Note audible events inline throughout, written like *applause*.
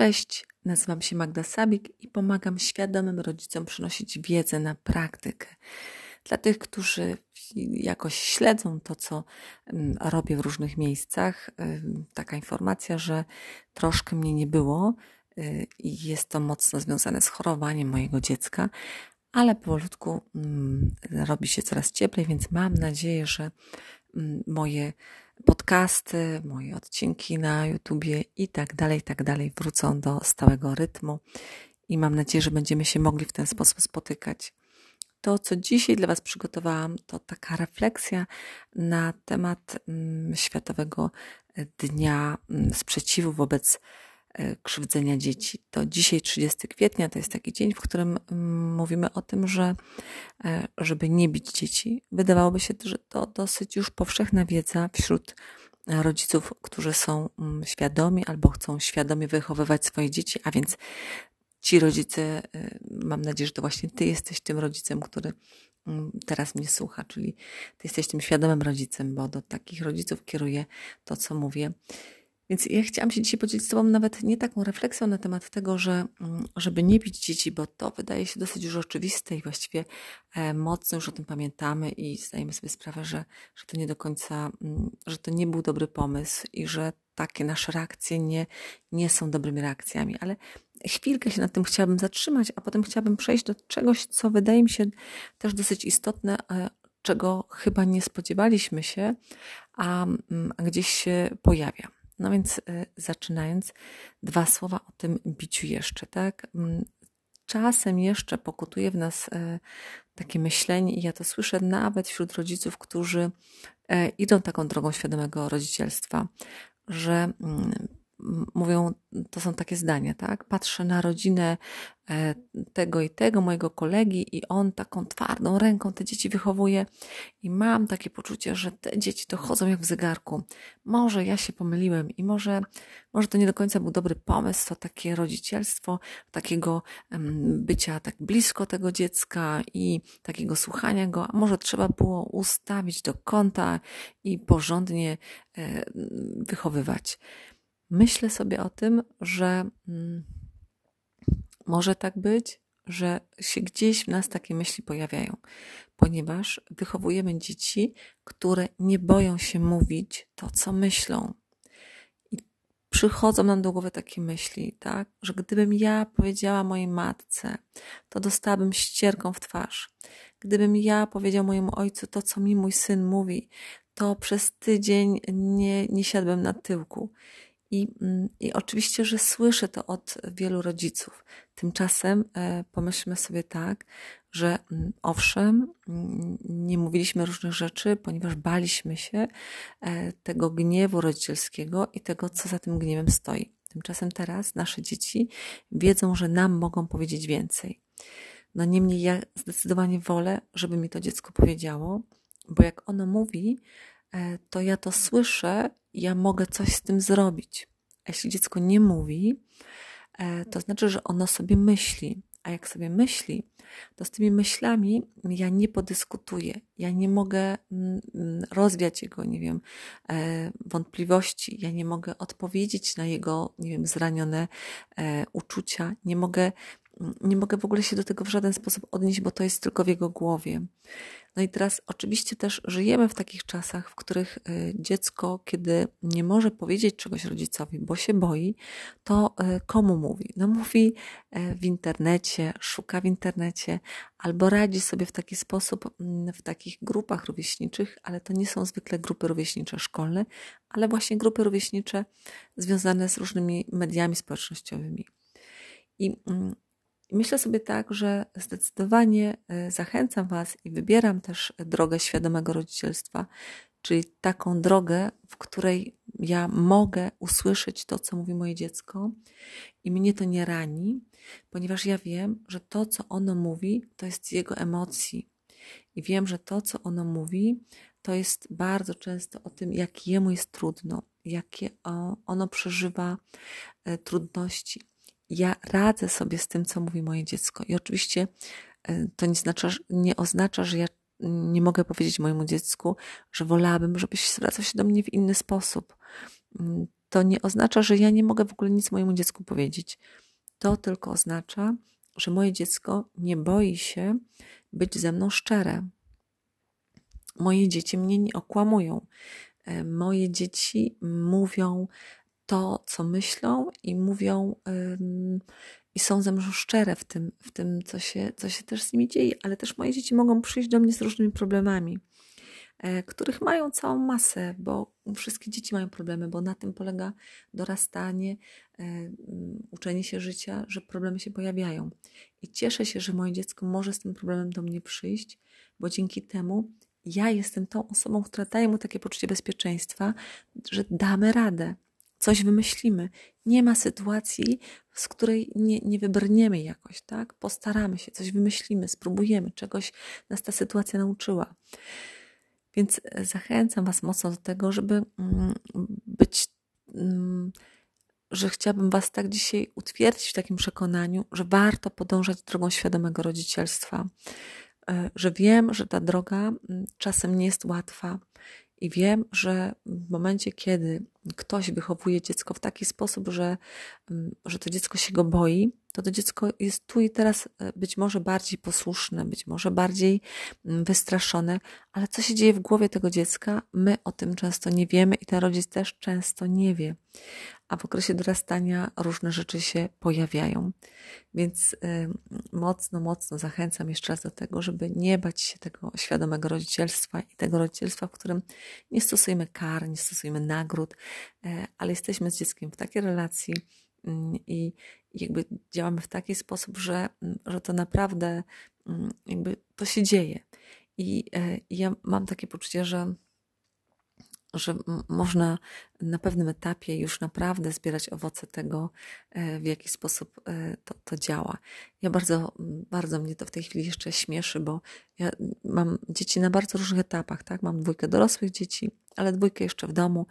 Cześć, nazywam się Magda Sabik i pomagam świadomym rodzicom przynosić wiedzę na praktykę. Dla tych, którzy jakoś śledzą to, co mm, robię w różnych miejscach, taka informacja, że troszkę mnie nie było y, i jest to mocno związane z chorowaniem mojego dziecka, ale powolutku mm, robi się coraz cieplej, więc mam nadzieję, że mm, moje podcasty, moje odcinki na YouTubie i tak dalej, i tak dalej wrócą do stałego rytmu i mam nadzieję, że będziemy się mogli w ten sposób spotykać. To, co dzisiaj dla Was przygotowałam, to taka refleksja na temat mm, Światowego Dnia mm, Sprzeciwu wobec krzywdzenia dzieci. To dzisiaj 30 kwietnia to jest taki dzień, w którym mm, mówimy o tym, że e, żeby nie bić dzieci. Wydawałoby się, że to dosyć już powszechna wiedza wśród rodziców, którzy są mm, świadomi albo chcą świadomie wychowywać swoje dzieci, a więc ci rodzice, e, mam nadzieję, że to właśnie ty jesteś tym rodzicem, który mm, teraz mnie słucha, czyli ty jesteś tym świadomym rodzicem, bo do takich rodziców kieruję to, co mówię. Więc ja chciałam się dzisiaj podzielić z Tobą nawet nie taką refleksją na temat tego, że mm, żeby nie bić dzieci, bo to wydaje się dosyć już oczywiste i właściwie e, mocno już o tym pamiętamy i zdajemy sobie sprawę, że, że to nie do końca, mm, że to nie był dobry pomysł i że takie nasze reakcje nie, nie są dobrymi reakcjami. Ale chwilkę się nad tym chciałabym zatrzymać, a potem chciałabym przejść do czegoś, co wydaje mi się też dosyć istotne, e, czego chyba nie spodziewaliśmy się, a, mm, a gdzieś się pojawia. No więc y, zaczynając, dwa słowa o tym biciu jeszcze, tak? Mm, czasem jeszcze pokutuje w nas y, takie myślenie, i ja to słyszę nawet wśród rodziców, którzy y, idą taką drogą świadomego rodzicielstwa, że mm, mówią, to są takie zdania, tak? Patrzę na rodzinę e, tego i tego, mojego kolegi, i on taką twardą ręką te dzieci wychowuje, i mam takie poczucie, że te dzieci to chodzą jak w zegarku. Może ja się pomyliłem i może, może to nie do końca był dobry pomysł, to takie rodzicielstwo, takiego bycia tak blisko tego dziecka i takiego słuchania go, a może trzeba było ustawić do kąta i porządnie e, wychowywać myślę sobie o tym, że mm, może tak być, że się gdzieś w nas takie myśli pojawiają, ponieważ wychowujemy dzieci, które nie boją się mówić to, co myślą. I przychodzą nam do głowy takie myśli, tak, że gdybym ja powiedziała mojej matce, to dostałabym ścierką w twarz. Gdybym ja powiedział mojemu ojcu to, co mi mój syn mówi, to przez tydzień nie, nie siadłbym na tyłku. I, mm, I oczywiście, że słyszę to od wielu rodziców. Tymczasem e, pomyślmy sobie tak, że mm, owszem, mm, nie mówiliśmy różnych rzeczy, ponieważ baliśmy się e, tego gniewu rodzicielskiego i tego, co za tym gniewem stoi. Tymczasem teraz nasze dzieci wiedzą, że nam mogą powiedzieć więcej. No niemniej ja zdecydowanie wolę, żeby mi to dziecko powiedziało, bo jak ono mówi, e, to ja to słyszę ja mogę coś z tym zrobić. A jeśli dziecko nie mówi, e, to znaczy, że ono sobie myśli. A jak sobie myśli, to z tymi myślami ja nie podyskutuję. Ja nie mogę mm, mm, rozwiać jego, nie wiem, e, wątpliwości. Ja nie mogę odpowiedzieć na jego, nie wiem, zranione e, uczucia. Nie mogę, nie mogę w ogóle się do tego w żaden sposób odnieść, bo to jest tylko w jego głowie. No i teraz oczywiście też żyjemy w takich czasach, w których y, dziecko, kiedy nie może powiedzieć czegoś rodzicowi, bo się boi, to y, komu mówi? No mówi y, w internecie, szuka w internecie, albo radzi sobie w taki sposób mm, w takich grupach rówieśniczych, ale to nie są zwykle grupy rówieśnicze szkolne, ale właśnie grupy rówieśnicze związane z różnymi mediami społecznościowymi. I mm, i myślę sobie tak, że zdecydowanie e, zachęcam Was i wybieram też drogę świadomego rodzicielstwa, czyli taką drogę, w której ja mogę usłyszeć to, co mówi moje dziecko, i mnie to nie rani, ponieważ ja wiem, że to, co ono mówi, to jest jego emocji. I wiem, że to, co ono mówi, to jest bardzo często o tym, jak jemu jest trudno, jakie ono przeżywa e, trudności ja radzę sobie z tym, co mówi moje dziecko. I oczywiście e, to nie, znaczy, nie oznacza, że ja nie mogę powiedzieć mojemu dziecku, że wolałabym, żebyś zwracał się do mnie w inny sposób. Mm, to nie oznacza, że ja nie mogę w ogóle nic mojemu dziecku powiedzieć. To tylko oznacza, że moje dziecko nie boi się być ze mną szczere. Moje dzieci mnie nie okłamują. E, moje dzieci mówią to, co myślą i mówią i są ze mną szczere w tym, w tym co, się, co się też z nimi dzieje, ale też moje dzieci mogą przyjść do mnie z różnymi problemami, e, których mają całą masę, bo wszystkie dzieci mają problemy, bo na tym polega dorastanie, e, uczenie się życia, że problemy się pojawiają. I cieszę się, że moje dziecko może z tym problemem do mnie przyjść, bo dzięki temu ja jestem tą osobą, która daje mu takie poczucie bezpieczeństwa, że damy radę, coś wymyślimy. Nie ma sytuacji, z której nie, nie wybrniemy jakoś, tak? Postaramy się, coś wymyślimy, spróbujemy, czegoś nas ta sytuacja nauczyła. Więc e, zachęcam Was mocno do tego, żeby mm, być, mm, że chciałabym Was tak dzisiaj utwierdzić w takim przekonaniu, że warto podążać drogą świadomego rodzicielstwa. E, że wiem, że ta droga mm, czasem nie jest łatwa i wiem, że w momencie, kiedy ktoś wychowuje dziecko w taki sposób, że, mm, że to dziecko się go boi, to to dziecko jest tu i teraz e, być może bardziej posłuszne, być może bardziej mm, wystraszone, ale co się dzieje w głowie tego dziecka, my o tym często nie wiemy i ten rodzic też często nie wie. A w okresie dorastania różne rzeczy się pojawiają. Więc y, mocno, mocno zachęcam jeszcze raz do tego, żeby nie bać się tego świadomego rodzicielstwa i tego rodzicielstwa, w którym nie stosujemy kar, nie stosujemy nagród, y, ale jesteśmy z dzieckiem w takiej relacji, mm, i jakby działamy w taki sposób, że, że to naprawdę mm, jakby to się dzieje. I e, ja mam takie poczucie, że że można na pewnym etapie już naprawdę zbierać owoce tego, e, w jaki sposób e, to, to działa. Ja bardzo, bardzo mnie to w tej chwili jeszcze śmieszy, bo ja mam dzieci na bardzo różnych etapach, tak? Mam dwójkę dorosłych dzieci, ale dwójkę jeszcze w domu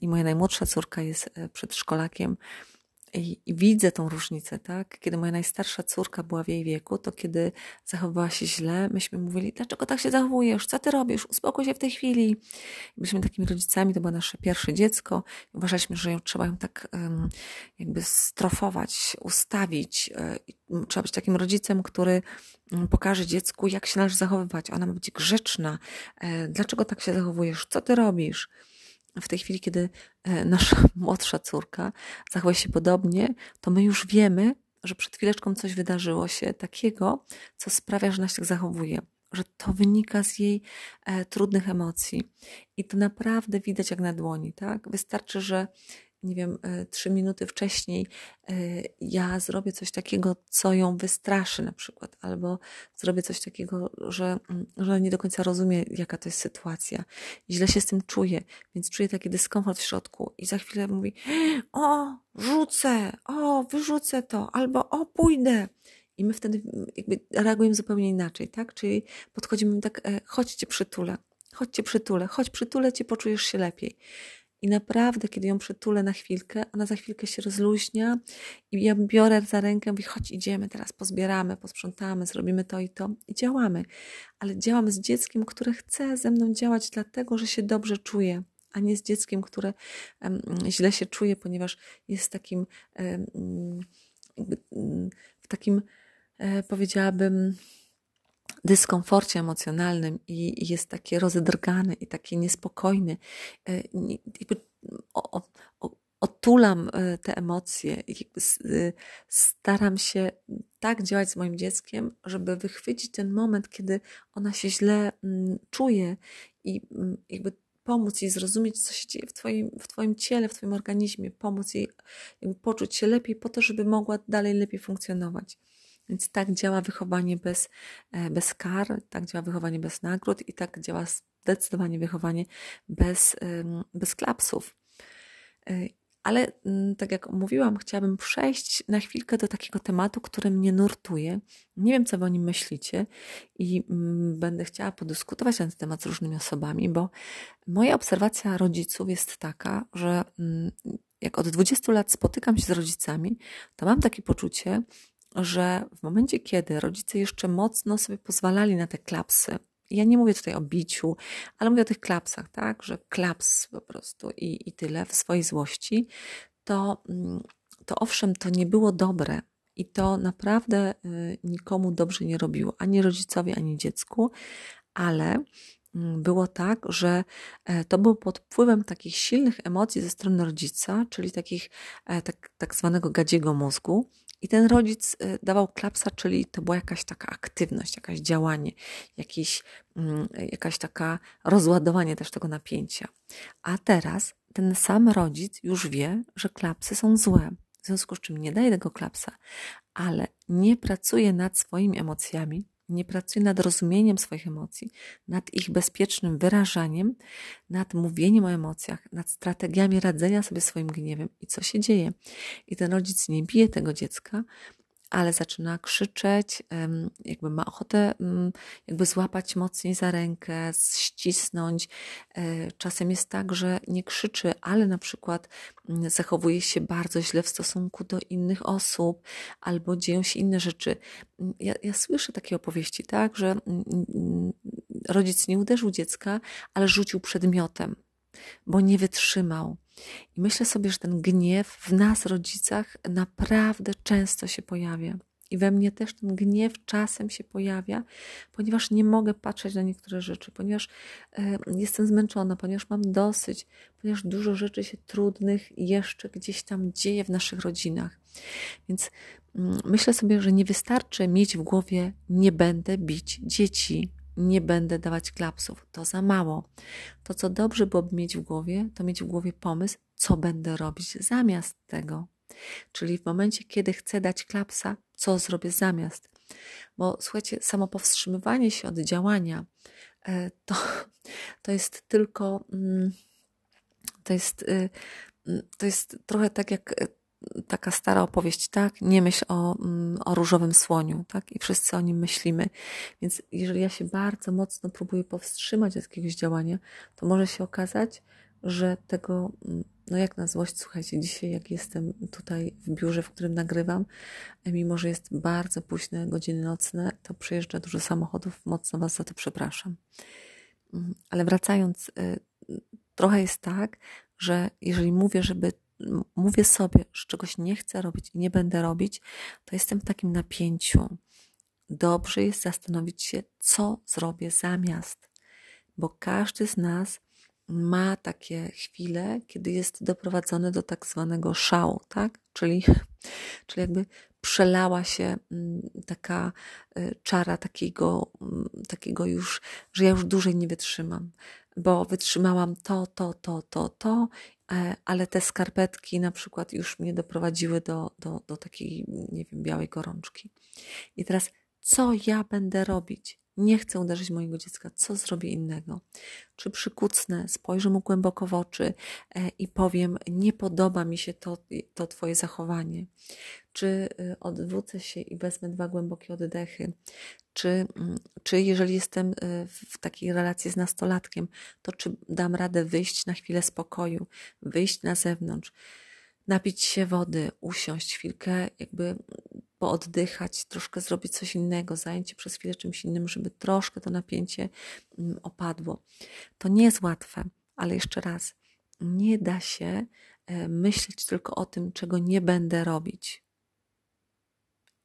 i moja najmłodsza córka jest przedszkolakiem. I, I, widzę tą różnicę, tak? Kiedy moja najstarsza córka była w jej wieku, to kiedy zachowywała się źle, myśmy mówili, dlaczego tak się zachowujesz? Co ty robisz? Uspokój się w tej chwili. Byliśmy takimi rodzicami, to było nasze pierwsze dziecko. Uważaliśmy, że ją, trzeba ją tak um, jakby strofować, ustawić. Um, trzeba być takim rodzicem, który pokaże dziecku, jak się należy zachowywać. Ona ma być grzeczna. E, dlaczego tak się zachowujesz? Co ty robisz? W tej chwili, kiedy e, nasza *laughs* młodsza córka zachowuje się podobnie, to my już wiemy, że przed chwileczką coś wydarzyło się takiego, co sprawia, że nas tak zachowuje, że to wynika z jej e, trudnych emocji. I to naprawdę widać jak na dłoni, tak? Wystarczy, że nie wiem, e, trzy minuty wcześniej e, ja zrobię coś takiego, co ją wystraszy na przykład, albo zrobię coś takiego, że, mm, że nie do końca rozumie, jaka to jest sytuacja. Źle się z tym czuję, więc czuję taki dyskomfort w środku i za chwilę mówi, o, rzucę, o, wyrzucę to, albo o, pójdę. I my wtedy mm, jakby reagujemy zupełnie inaczej, tak? Czyli podchodzimy tak, e, chodźcie przytulę, chodźcie przytulę, chodź przytulę cię, poczujesz się lepiej. I naprawdę, kiedy ją przytulę na chwilkę, ona za chwilkę się rozluźnia i ja biorę za rękę, mówię, chodź idziemy, teraz pozbieramy, posprzątamy, zrobimy to i to i działamy. Ale działam z dzieckiem, które chce ze mną działać dlatego, że się dobrze czuje, a nie z dzieckiem, które um, źle się czuje, ponieważ jest takim um, w takim, e, powiedziałabym, dyskomforcie emocjonalnym i jest takie rozedrgany i taki niespokojny. E, otulam e, te emocje e, staram się tak działać z moim dzieckiem, żeby wychwycić ten moment, kiedy ona się źle mm, czuje i mm, jakby pomóc jej zrozumieć, co się dzieje w twoim, w twoim ciele, w Twoim organizmie, pomóc jej jakby poczuć się lepiej po to, żeby mogła dalej lepiej funkcjonować. Więc tak działa wychowanie bez, e, bez kar, tak działa wychowanie bez nagród i tak działa zdecydowanie wychowanie bez, bez klapsów. E, ale mm, tak jak mówiłam, chciałabym przejść na chwilkę do takiego tematu, który mnie nurtuje. Nie wiem, co wy o nim myślicie, i mm, będę chciała podyskutować na ten temat z różnymi osobami, bo moja obserwacja rodziców jest taka, że mm, jak od 20 lat spotykam się z rodzicami, to mam takie poczucie, że w momencie, kiedy rodzice jeszcze mocno sobie pozwalali na te klapsy Ja nie mówię tutaj o biciu, ale mówię o tych klapsach, tak? Że klaps po prostu i, i tyle w swojej złości. To, mm, to owszem, to nie było dobre, i to naprawdę y, nikomu dobrze nie robiło, ani rodzicowi, ani dziecku, ale mm, było tak, że e, to było pod wpływem takich silnych emocji ze strony rodzica, czyli takich e, tak, tak zwanego gadziego mózgu. I ten rodzic e, dawał klapsa, czyli to była jakaś taka aktywność, jakaś działanie, jakiś, mm, jakaś taka rozładowanie też tego napięcia. A teraz ten sam rodzic już wie, że klapsy są złe w związku z czym nie daje tego klapsa, ale nie pracuje nad swoimi emocjami, nie pracuje nad rozumieniem swoich emocji, nad ich bezpiecznym wyrażaniem, nad mówieniem o emocjach, nad strategiami radzenia sobie swoim gniewem. I co się dzieje? I ten rodzic nie bije tego dziecka, ale zaczyna krzyczeć, jakby ma ochotę mm, jakby złapać mocniej za rękę, ścisnąć. E, czasem jest tak, że nie krzyczy, ale na przykład mm, zachowuje się bardzo źle w stosunku do innych osób, albo dzieją się inne rzeczy. Mm, ja, ja słyszę takie opowieści, tak, że rodzic nie uderzył dziecka, ale rzucił przedmiotem, bo nie wytrzymał i myślę sobie, że ten gniew w nas, rodzicach, naprawdę często się pojawia. I we mnie też ten gniew czasem się pojawia, ponieważ nie mogę patrzeć na niektóre rzeczy, ponieważ e, jestem zmęczona, ponieważ mam dosyć, ponieważ dużo rzeczy się trudnych jeszcze gdzieś tam dzieje w naszych rodzinach. Więc mm, myślę sobie, że nie wystarczy mieć w głowie: nie będę bić dzieci, nie będę dawać klapsów. To za mało. To, co dobrze byłoby mieć w głowie, to mieć w głowie pomysł, co będę robić zamiast tego. Czyli w momencie, kiedy chcę dać klapsa, co zrobię zamiast. Bo słuchajcie, samo powstrzymywanie się od działania e, to, *laughs* to jest tylko. Mm, to jest, y, mm, to jest trochę tak jak taka stara opowieść, tak? Nie myśl o, mm, o różowym słoniu, tak? I wszyscy o nim myślimy. Więc jeżeli ja się bardzo mocno próbuję powstrzymać od jakiegoś działania, to może się okazać, że tego, mm, no jak na złość, słuchajcie, dzisiaj jak jestem tutaj w biurze, w którym nagrywam, mimo że jest bardzo późne godziny nocne, to przyjeżdża dużo samochodów, mocno Was za to przepraszam. Mm, ale wracając, y, trochę jest tak, że jeżeli mówię, żeby mówię sobie, że czegoś nie chcę robić i nie będę robić, to jestem w takim napięciu. Dobrze jest zastanowić się, co zrobię zamiast, bo każdy z nas ma takie chwile, kiedy jest doprowadzony do tak zwanego szału, tak? Czyli, *laughs* czyli jakby przelała się mm, taka y, czara takiego, mm, takiego już, że ja już dłużej nie wytrzymam, bo wytrzymałam to, to, to, to, to E, ale te skarpetki na przykład już mnie doprowadziły do, do, do takiej, nie wiem, białej gorączki. I teraz, co ja będę robić? Nie chcę uderzyć mojego dziecka, co zrobię innego? Czy przykucnę, spojrzę mu głęboko w oczy e, i powiem: Nie podoba mi się to, to Twoje zachowanie? Czy y, odwrócę się i wezmę dwa głębokie oddechy? Czy, mm, czy jeżeli jestem y, w takiej relacji z nastolatkiem, to czy dam radę wyjść na chwilę spokoju, wyjść na zewnątrz, napić się wody, usiąść chwilkę, jakby pooddychać, troszkę zrobić coś innego, zająć się przez chwilę czymś innym, żeby troszkę to napięcie mm, opadło. To nie jest łatwe, ale jeszcze raz, nie da się e, myśleć tylko o tym, czego nie będę robić.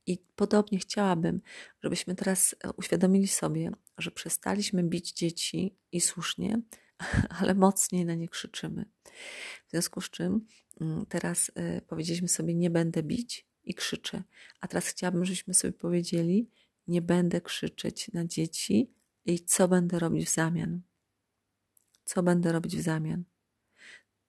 I podobnie chciałabym, żebyśmy teraz e, uświadomili sobie, że przestaliśmy bić dzieci i słusznie, *laughs* ale mocniej na nie krzyczymy. W związku z czym mm, teraz e, powiedzieliśmy sobie: Nie będę bić i krzyczę. A teraz chciałabym, żebyśmy sobie powiedzieli: Nie będę krzyczeć na dzieci i co będę robić w zamian. Co będę robić w zamian?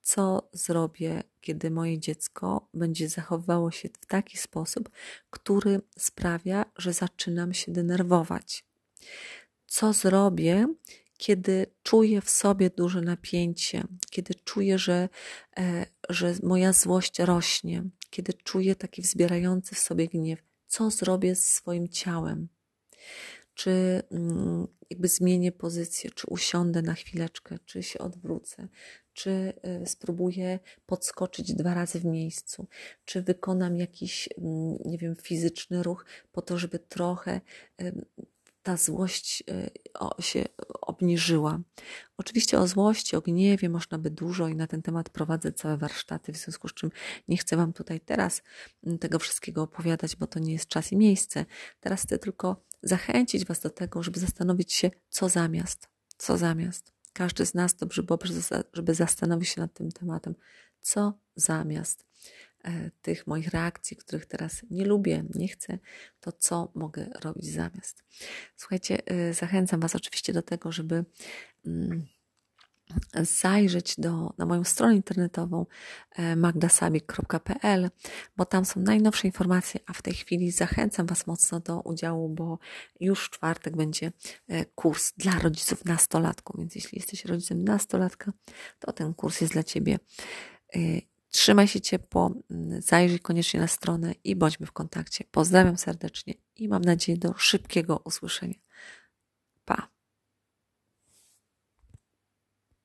Co zrobię, kiedy moje dziecko będzie zachowywało się w taki sposób, który sprawia, że zaczynam się denerwować. Co zrobię, kiedy czuję w sobie duże napięcie, kiedy czuję, że, e, że moja złość rośnie, kiedy czuję taki wzbierający w sobie gniew, co zrobię z swoim ciałem? Czy mm, jakby zmienię pozycję, czy usiądę na chwileczkę, czy się odwrócę, czy y, spróbuję podskoczyć dwa razy w miejscu, czy wykonam jakiś, mm, nie wiem, fizyczny ruch po to, żeby trochę ta złość y, się obniżyła. Oczywiście o złości, o gniewie można by dużo i na ten temat prowadzę całe warsztaty, w związku z czym nie chcę Wam tutaj teraz mm, tego wszystkiego opowiadać, bo to nie jest czas i miejsce. Teraz chcę tylko zachęcić Was do tego, żeby zastanowić się, co zamiast. Co zamiast. Każdy z nas dobrze byłoby, żeby zastanowić się nad tym tematem, co zamiast. E, tych moich reakcji, których teraz nie lubię, nie chcę, to co mogę robić zamiast. Słuchajcie, e, zachęcam Was oczywiście do tego, żeby mm, zajrzeć do, na moją stronę internetową e, magdasabik.pl, bo tam są najnowsze informacje, a w tej chwili zachęcam Was mocno do udziału, bo już w czwartek będzie kurs dla rodziców nastolatków, więc jeśli jesteś rodzicem nastolatka, to ten kurs jest dla Ciebie Trzymaj się ciepło, zajrzyj koniecznie na stronę i bądźmy w kontakcie. Pozdrawiam serdecznie i mam nadzieję do szybkiego usłyszenia.